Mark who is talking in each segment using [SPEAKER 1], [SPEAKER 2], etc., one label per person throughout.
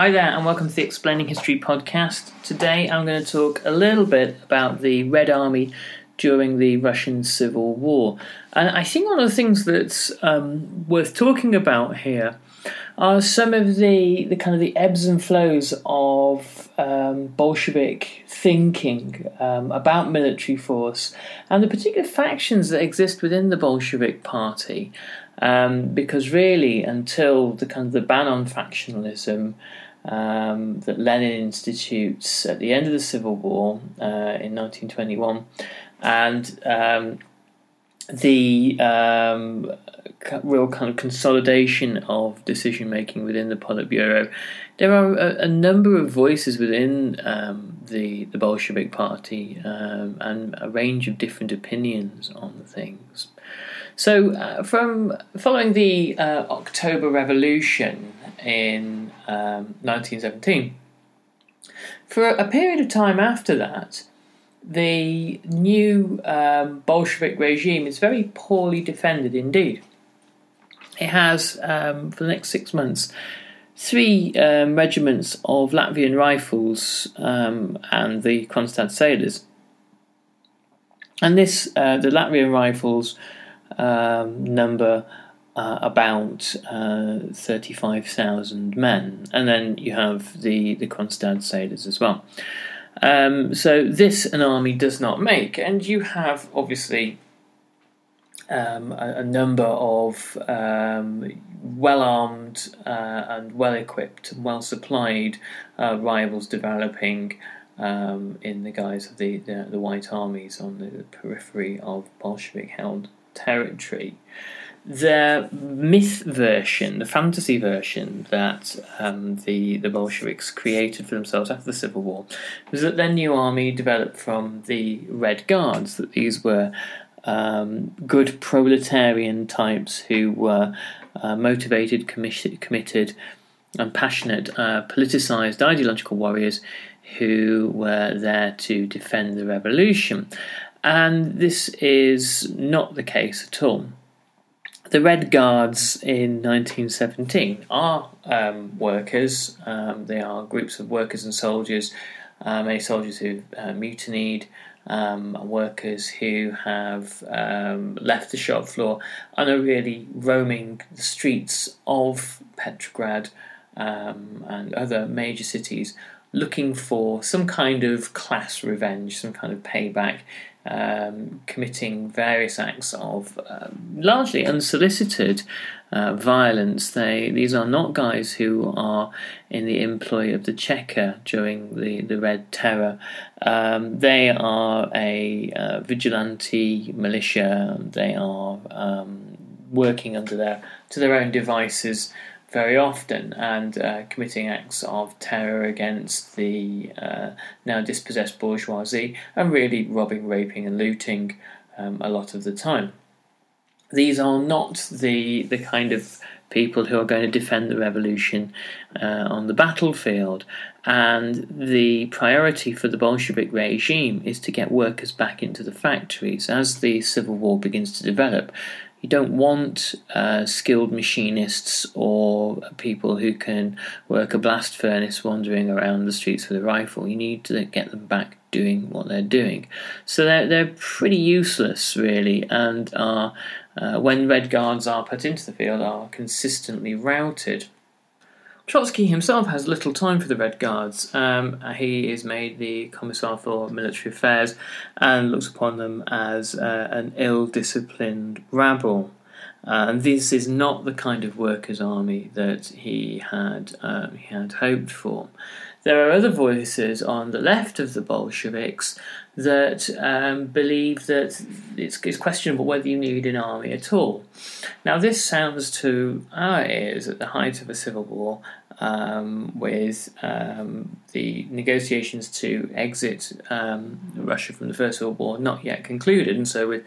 [SPEAKER 1] Hi there, and welcome to the Explaining History podcast. Today I'm going to talk a little bit about the Red Army during the Russian Civil War. And I think one of the things that's um, worth talking about here are some of the, the kind of the ebbs and flows of um, Bolshevik thinking um, about military force and the particular factions that exist within the Bolshevik party. Um, because really, until the kind of the ban on factionalism um, that Lenin institutes at the end of the Civil War uh, in 1921, and um, the um, real kind of consolidation of decision making within the Politburo. There are a, a number of voices within um, the the Bolshevik Party um, and a range of different opinions on things. So, uh, from following the uh, October Revolution in um, 1917, for a period of time after that, the new um, Bolshevik regime is very poorly defended indeed. It has, um, for the next six months, three um, regiments of Latvian rifles um, and the Kronstadt sailors. And this, uh, the Latvian rifles, um, number uh, about uh, 35,000 men. And then you have the, the Kronstadt sailors as well. Um, so this an army does not make. And you have, obviously, um, a, a, number of um, well armed uh, and well equipped and well supplied uh, rivals developing um, in the guise of the, the, the, White Armies on the periphery of Bolshevik held territory. The myth version, the fantasy version that um, the the Bolsheviks created for themselves after the Civil War, was that their new army developed from the Red Guards. That these were um, good proletarian types who were uh, motivated, committed, and passionate, uh, politicized ideological warriors who were there to defend the revolution. And this is not the case at all. The Red Guards in 1917 are um, workers, um, they are groups of workers and soldiers, uh, many soldiers who uh, mutinied, um, workers who have um, left the shop floor and are really roaming the streets of Petrograd um, and other major cities looking for some kind of class revenge, some kind of payback um, committing various acts of um, largely unsolicited uh, violence. They these are not guys who are in the employ of the Cheka during the, the Red Terror. Um, they are a uh, vigilante militia. They are um, working under their to their own devices very often and uh, committing acts of terror against the uh, now dispossessed bourgeoisie and really robbing, raping, and looting um, a lot of the time. These are not the the kind of people who are going to defend the revolution uh, on the battlefield. And the priority for the Bolshevik regime is to get workers back into the factories. As the civil war begins to develop, You don't want uh, skilled machinists or people who can work a blast furnace wandering around the streets with a rifle. You need to get them back doing what they're doing. So they're, they're pretty useless, really, and are, uh, when Red Guards are put into the field, are consistently routed. Trotsky himself has little time for the Red Guards. Um, he is made the Commissar for Military Affairs and looks upon them as uh, an ill disciplined rabble. Uh, and this is not the kind of workers' army that he had um, he had hoped for. There are other voices on the left of the Bolsheviks that um, believe that it's, it's, questionable whether you need an army at all. Now, this sounds to our ears at the height of a civil war um, with um, the negotiations to exit um, Russia from the First World War not yet concluded, and so with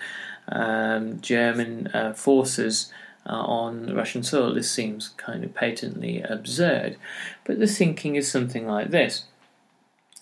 [SPEAKER 1] um, German uh, forces. Uh, on Russian soil, this seems kind of patently absurd. But the thinking is something like this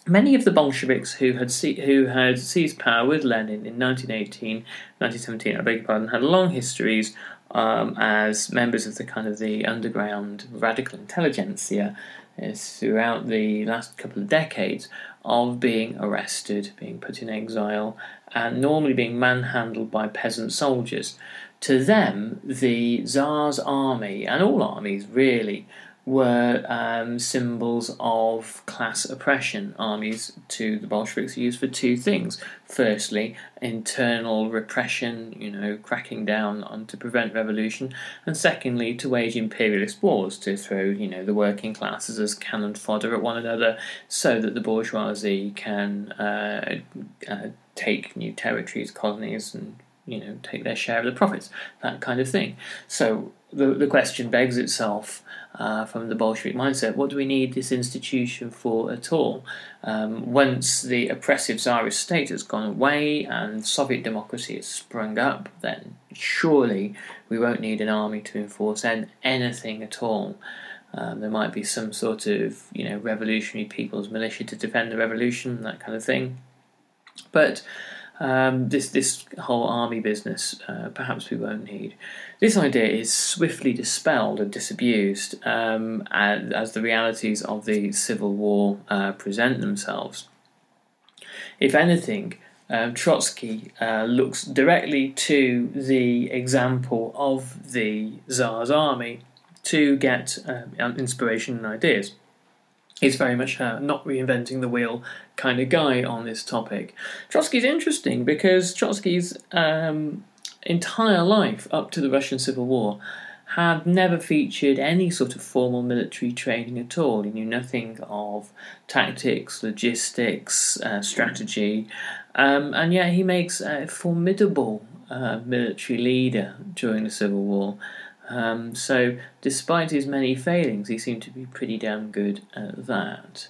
[SPEAKER 1] Many of the Bolsheviks who had see, who had seized power with Lenin in 1918, 1917, I beg your pardon, had long histories um, as members of the kind of the underground radical intelligentsia uh, throughout the last couple of decades of being arrested, being put in exile, and normally being manhandled by peasant soldiers. To them, the Tsar's army, and all armies really, were um, symbols of class oppression. Armies to the Bolsheviks used for two things. Firstly, internal repression, you know, cracking down on to prevent revolution, and secondly, to wage imperialist wars to throw, you know, the working classes as cannon fodder at one another, so that the bourgeoisie can uh, uh, take new territories, colonies, and you know, take their share of the profits, that kind of thing. So the the question begs itself uh, from the Bolshevik mindset. What do we need this institution for at all? Um, once the oppressive Tsarist state has gone away and Soviet democracy has sprung up, then surely we won't need an army to enforce anything at all. Um, there might be some sort of, you know, revolutionary people's militia to defend the revolution, that kind of thing. But um, this this whole army business, uh, perhaps we won't need. This idea is swiftly dispelled and disabused um, as, as, the realities of the Civil War uh, present themselves. If anything, um, Trotsky uh, looks directly to the example of the Tsar's army to get um, inspiration and ideas is very much a not reinventing the wheel kind of guy on this topic. Trotsky's interesting because Trotsky's um, entire life up to the Russian Civil War had never featured any sort of formal military training at all. He knew nothing of tactics, logistics, uh, strategy, um, and yet he makes a formidable uh, military leader during the Civil War. Um, so, despite his many failings, he seemed to be pretty damn good at that.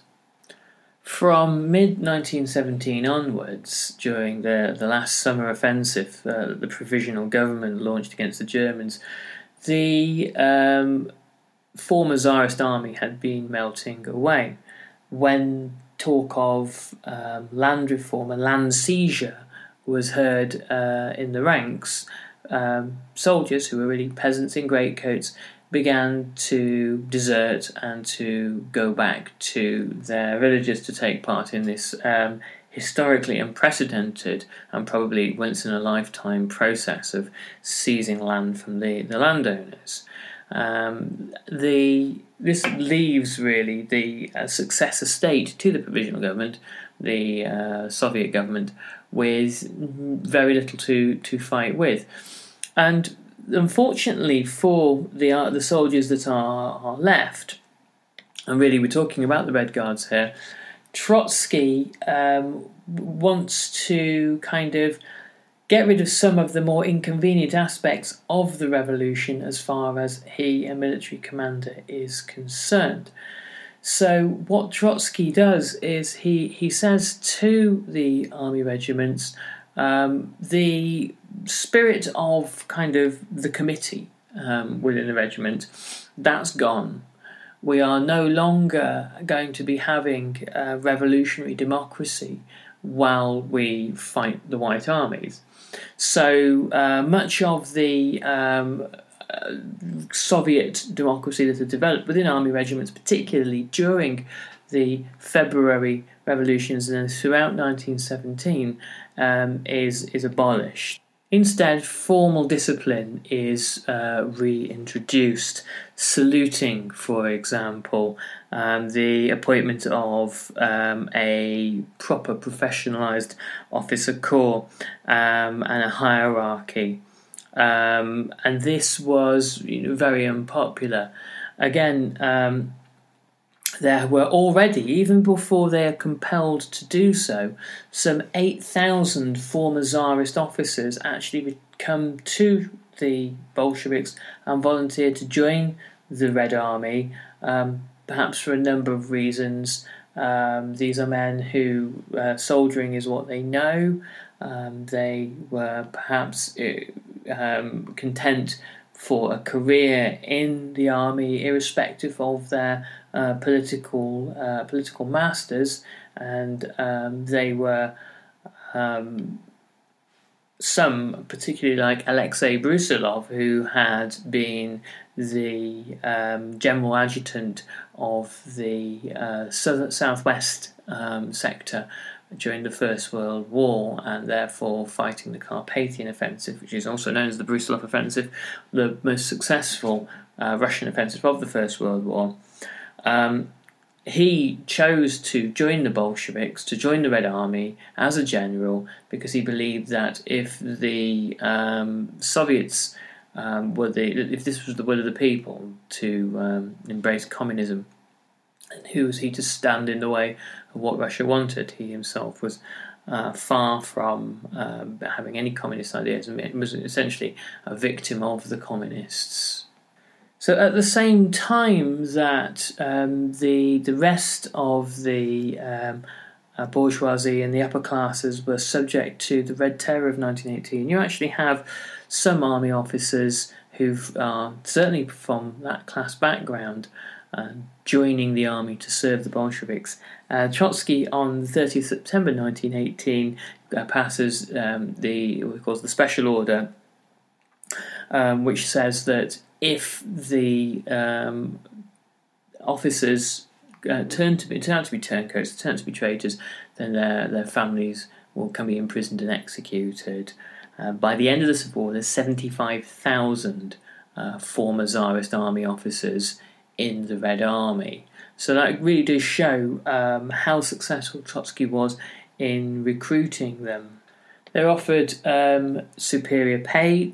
[SPEAKER 1] From mid 1917 onwards, during the, the last summer offensive uh, that the provisional government launched against the Germans, the um, former Tsarist army had been melting away. When talk of um, land reform and land seizure was heard uh, in the ranks, um, soldiers who were really peasants in greatcoats began to desert and to go back to their villages to take part in this um, historically unprecedented and probably once in a lifetime process of seizing land from the, the landowners. Um, the this leaves really the uh, successor state to the provisional government, the uh, Soviet government, with very little to to fight with. And unfortunately for the uh, the soldiers that are, are left, and really we're talking about the Red Guards here, Trotsky um, wants to kind of get rid of some of the more inconvenient aspects of the revolution as far as he, a military commander, is concerned. So what Trotsky does is he, he says to the army regiments, um, the spirit of kind of the committee um, within the regiment, that's gone. We are no longer going to be having revolutionary democracy while we fight the White Armies. So uh, much of the um, Soviet democracy that had developed within army regiments, particularly during the February revolutions and throughout 1917, um, is is abolished. Instead, formal discipline is uh, reintroduced. Saluting, for example, um, the appointment of um, a proper professionalised officer corps um, and a hierarchy. Um, and this was you know, very unpopular. Again, um, there were already, even before they are compelled to do so, some 8,000 former Tsarist officers actually come to the Bolsheviks and volunteered to join the Red Army, um, perhaps for a number of reasons. Um, these are men who uh, soldiering is what they know. Um, they were perhaps uh, um, content for a career in the army, irrespective of their uh, political uh, political masters, and um, they were um, some, particularly like Alexei Brusilov, who had been the um, general adjutant of the uh, south- southwest um, sector during the First World War and therefore fighting the Carpathian Offensive, which is also known as the Brusilov Offensive, the most successful uh, Russian offensive of the First World War. Um, he chose to join the Bolsheviks, to join the Red Army as a general, because he believed that if the um, Soviets um, were the, if this was the will of the people to um, embrace communism, who was he to stand in the way what Russia wanted? He himself was uh, far from um, having any communist ideas and was essentially a victim of the communists. So at the same time that um, the the rest of the um, uh, bourgeoisie and the upper classes were subject to the Red Terror of 1918, you actually have some army officers who are certainly from that class background uh, joining the army to serve the Bolsheviks. Uh, Trotsky on the 30th September 1918 uh, passes um, the what he the special order, um, which says that if the um, officers uh, turn to be turn out to be turncoats, turn out to be traitors, then their their families will can be imprisoned and executed. Uh, by the end of the Civil War, there's 75,000 uh, former Tsarist army officers in the Red Army. So that really does show um, how successful Trotsky was in recruiting them. They're offered um, superior pay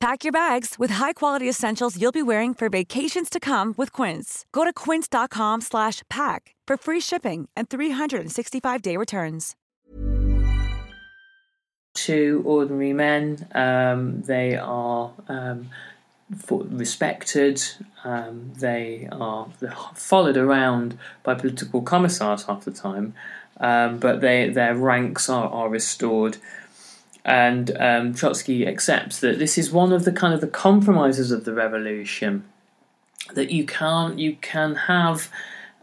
[SPEAKER 2] Pack your bags with high-quality essentials you'll be wearing for vacations to come with Quince. Go to quince.com slash pack for free shipping and 365-day returns.
[SPEAKER 1] Two ordinary men. Um, they are um, respected. Um, they are followed around by political commissars half the time, um, but they their ranks are, are restored. And um, Trotsky accepts that this is one of the kind of the compromises of the revolution that you can't you can have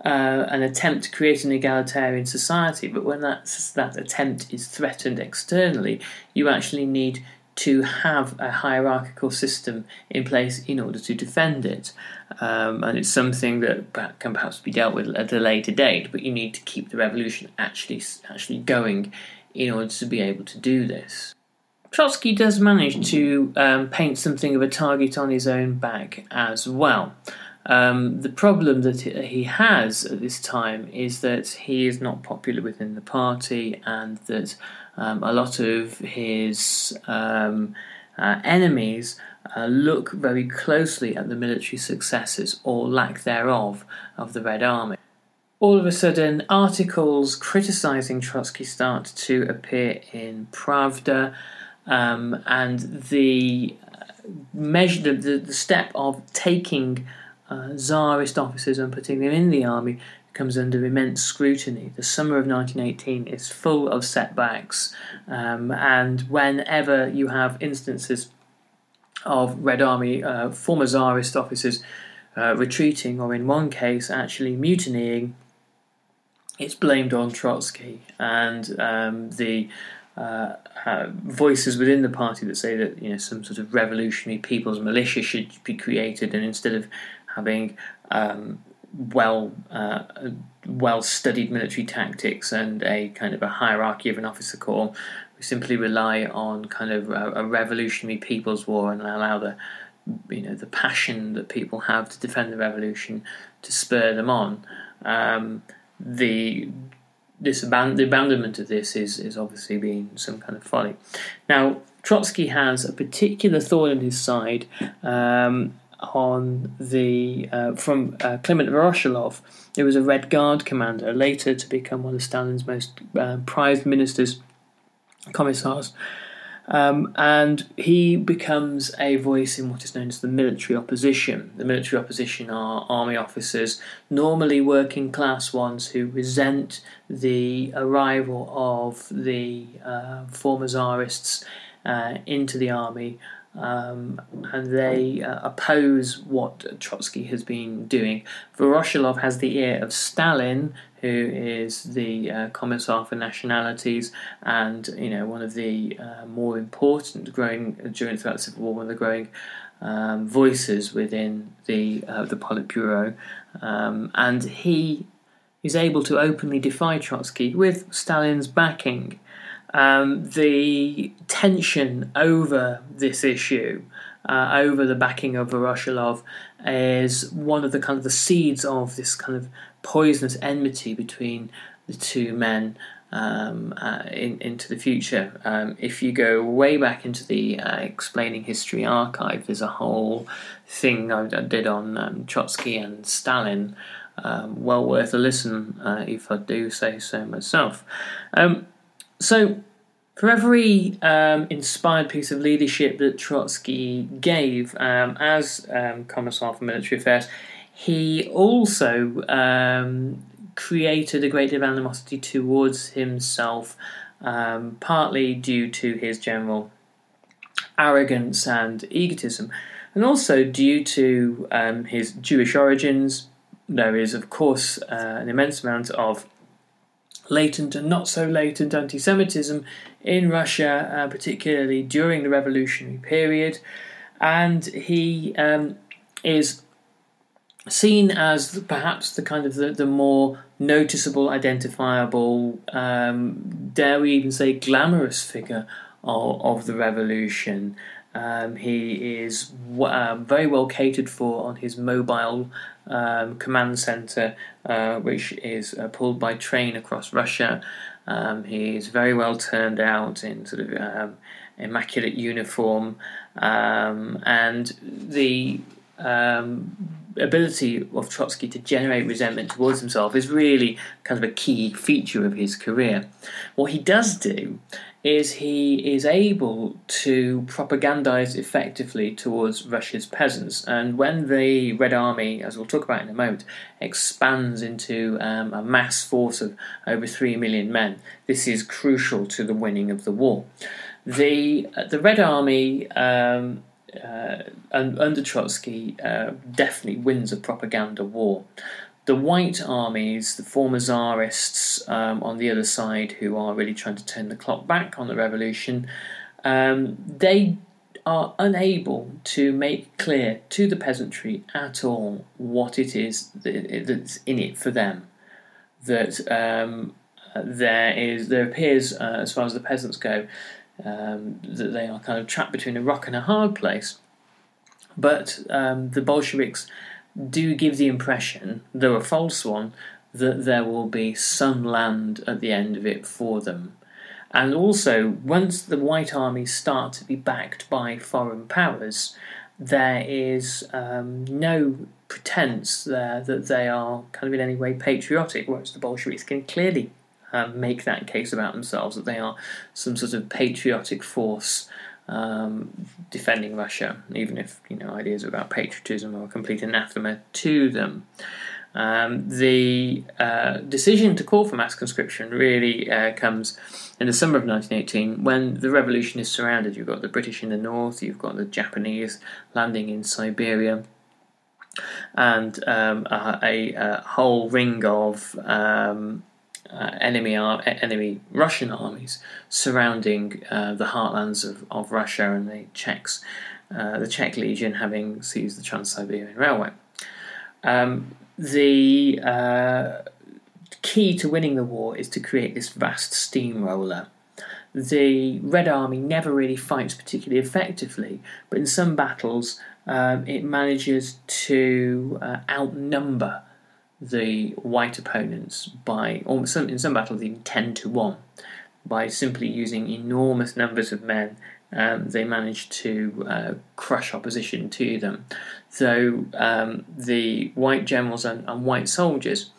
[SPEAKER 1] uh, an attempt to create an egalitarian society, but when that that attempt is threatened externally, you actually need to have a hierarchical system in place in order to defend it. Um, and it's something that can perhaps be dealt with at a later date, but you need to keep the revolution actually actually going in order to be able to do this. Trotsky does manage to um, paint something of a target on his own back as well. Um, the problem that he has at this time is that he is not popular within the party, and that um, a lot of his um, uh, enemies uh, look very closely at the military successes or lack thereof of the Red Army all of a sudden, articles criticizing Trotsky start to appear in Pravda, um, and the measure, the, the step of taking uh, czarist officers and putting them in the army comes under immense scrutiny. The summer of 1918 is full of setbacks, um, and whenever you have instances of Red Army, uh, former Tsarist officers uh, retreating, or in one case actually mutinying, it's blamed on Trotsky and um, the uh, uh, voices within the party that say that you know some sort of revolutionary people's militia should be created, and instead of having um, well uh, well studied military tactics and a kind of a hierarchy of an officer corps, we simply rely on kind of a, a revolutionary people's war and allow the you know the passion that people have to defend the revolution to spur them on. Um, the this aban- the abandonment of this is is obviously being some kind of folly. Now Trotsky has a particular thorn in his side um, on the uh, from uh, Kliment Voroshilov, who was a Red Guard commander, later to become one of Stalin's most uh, prized ministers, commissars. Um, and he becomes a voice in what is known as the military opposition. The military opposition are army officers, normally working class ones, who resent the arrival of the uh, former czarists uh, into the army. Um, and they uh, oppose what Trotsky has been doing. Voroshilov has the ear of Stalin, who is the uh, Commissar for Nationalities and you know one of the uh, more important growing during throughout the Civil War, one of the growing um, voices within the uh, the Politburo, um, and he is able to openly defy Trotsky with Stalin's backing. Um, the tension over this issue. Uh, over the backing of Voroshilov is one of the kind of the seeds of this kind of poisonous enmity between the two men um, uh, in, into the future. Um, if you go way back into the uh, Explaining History archive, there's a whole thing I, I did on um, Trotsky and Stalin. Um, well worth a listen uh, if I do say so myself. Um, so, for every um, inspired piece of leadership that Trotsky gave as Commissar for Military Affairs, he also um, created a great deal of animosity towards himself, um, partly due to his general arrogance and egotism, and also due to um, his Jewish origins. There is, of course, uh, an immense amount of latent and not so latent anti Semitism in Russia, uh, particularly during the revolutionary period. And he um, is seen as perhaps the kind of the, the more noticeable, identifiable, um, dare we even say glamorous figure of, of the revolution. Um, he is uh, very well catered for on his mobile um, command center, uh, which is uh, pulled by train across Russia. Um, he is very well turned out in sort of um, immaculate uniform, um, and the um, ability of Trotsky to generate resentment towards himself is really kind of a key feature of his career. What he does do is he is able to propagandize effectively towards Russia's peasants. And when the Red Army, as we'll talk about in a moment, expands into um, a mass force of over 3 million men, this is crucial to the winning of the war. The uh, the Red Army um, uh, under Trotsky uh, definitely wins a propaganda war. The White armies, the former Tsarists um, on the other side, who are really trying to turn the clock back on the revolution, um, they are unable to make clear to the peasantry at all what it is that's in it for them. That um, there is, there appears, uh, as far as the peasants go, um, that they are kind of trapped between a rock and a hard place. But um, the Bolsheviks do give the impression, though a false one, that there will be some land at the end of it for them. And also, once the White Army start to be backed by foreign powers, there is um, no pretense there that they are kind of in any way patriotic, whereas the Bolsheviks can clearly um, make that case about themselves that they are some sort of patriotic force um, defending Russia, even if you know ideas about patriotism are complete anathema to them. Um, the uh, decision to call for mass conscription really uh, comes in the summer of 1918 when the revolution is surrounded. You've got the British in the north, you've got the Japanese landing in Siberia, and um, a, a, whole ring of um, uh, enemy ar- enemy Russian armies surrounding uh, the heartlands of, of Russia and the Czechs, uh, the Czech Legion having seized the Trans Siberian Railway. Um, the uh, key to winning the war is to create this vast steamroller. The Red Army never really fights particularly effectively, but in some battles um, it manages to uh, outnumber the white opponents by, or some, in some battles, even 10 to 1. By simply using enormous numbers of men, um, they managed to uh, crush opposition to them. So um, the white generals and, and white soldiers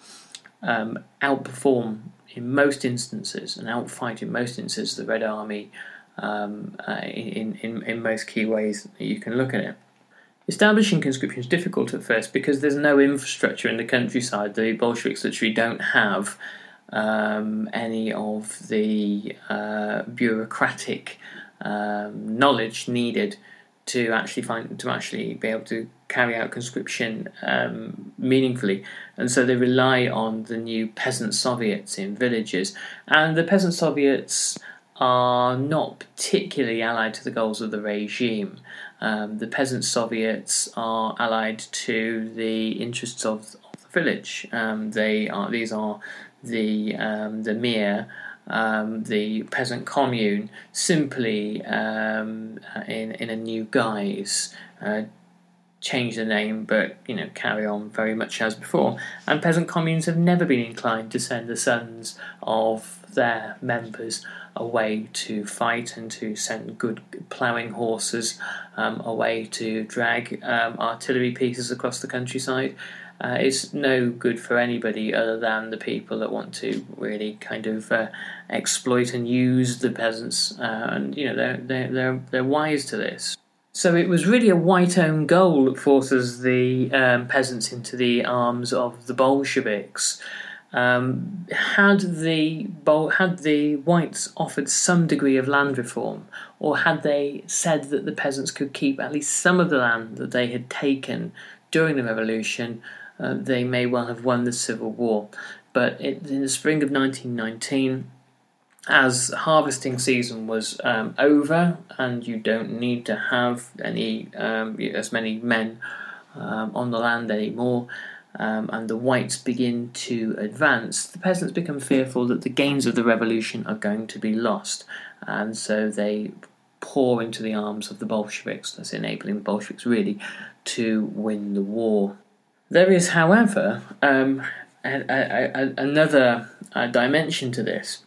[SPEAKER 1] um, outperform in most instances and outfight in most instances the Red Army um, uh, in, in, in most key ways that you can look at it. Establishing conscription is difficult at first because there's no infrastructure in the countryside. The Bolsheviks literally don't have um, any of the uh, bureaucratic um, knowledge needed to actually find to actually be able to carry out conscription um, meaningfully, and so they rely on the new peasant soviets in villages, and the peasant soviets are not particularly allied to the goals of the regime. Um, the peasant Soviets are allied to the interests of, of the village. Um, they are these are the um, the mir, um, the peasant commune, simply um, in in a new guise. Uh, change the name, but you know carry on very much as before. And peasant communes have never been inclined to send the sons of their members away to fight and to send good ploughing horses um, away to drag um, artillery pieces across the countryside. Uh, it's no good for anybody other than the people that want to really kind of uh, exploit and use the peasants, uh, and you know they're, they're they're they're wise to this. So it was really a white owned goal that forces the um, peasants into the arms of the Bolsheviks. Um, had the had the whites offered some degree of land reform, or had they said that the peasants could keep at least some of the land that they had taken during the revolution, uh, they may well have won the civil war. But it, in the spring of 1919, as harvesting season was um, over, and you don't need to have any um, as many men um, on the land anymore um, and the whites begin to advance, the peasants become fearful that the gains of the revolution are going to be lost, and so they pour into the arms of the Bolsheviks, thus enabling the Bolsheviks really to win the war. There is, however, um, a, a, a, another uh, dimension to this.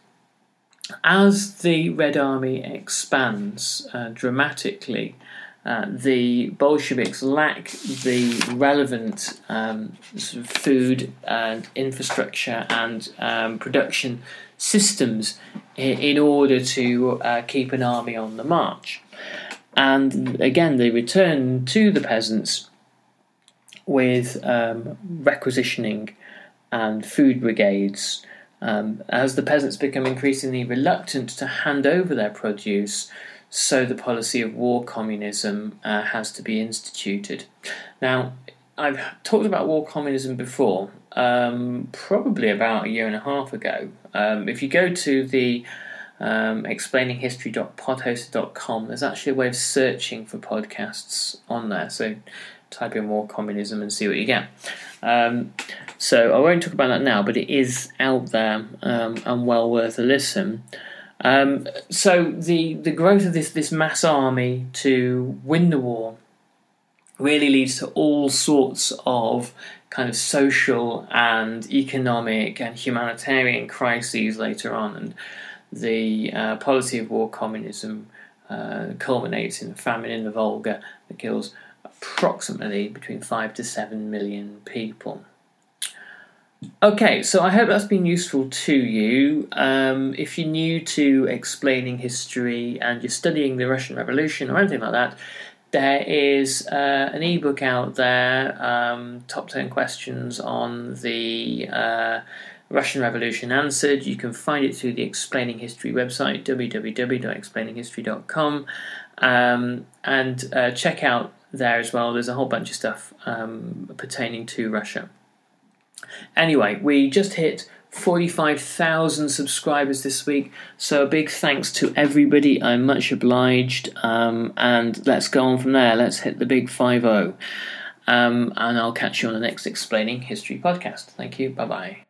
[SPEAKER 1] As the Red Army expands uh, dramatically, uh, the Bolsheviks lack the relevant um, sort of food and infrastructure and um, production systems in, in order to uh, keep an army on the march. And again, they return to the peasants with um, requisitioning and food brigades Um, as the peasants become increasingly reluctant to hand over their produce, so the policy of war communism uh, has to be instituted. Now, I've talked about war communism before, um, probably about a year and a half ago. Um, if you go to the um, explaininghistory.podhost.com, there's actually a way of searching for podcasts on there. So type in war communism and see what you get. Um, so I won't talk about that now, but it is out there um, and well worth a listen. Um, so the the growth of this this mass army to win the war really leads to all sorts of kind of social and economic and humanitarian crises later on, and the uh, policy of war communism uh, culminates in a famine in the Volga that kills approximately between five to seven million people. Okay, so I hope that's been useful to you. Um, if you're new to explaining history and you're studying the Russian Revolution or anything like that, there is uh, an ebook out there, um, top 10 questions on the uh, Russian Revolution answered. You can find it through the Explaining History website, www.explaininghistory.com, um, and uh, check out there as well. There's a whole bunch of stuff um, pertaining to Russia. Anyway, we just hit 45,000 subscribers this week, so a big thanks to everybody. I'm much obliged, um, and let's go on from there. Let's hit the big 5 0. Um, and I'll catch you on the next Explaining History podcast. Thank you. Bye bye.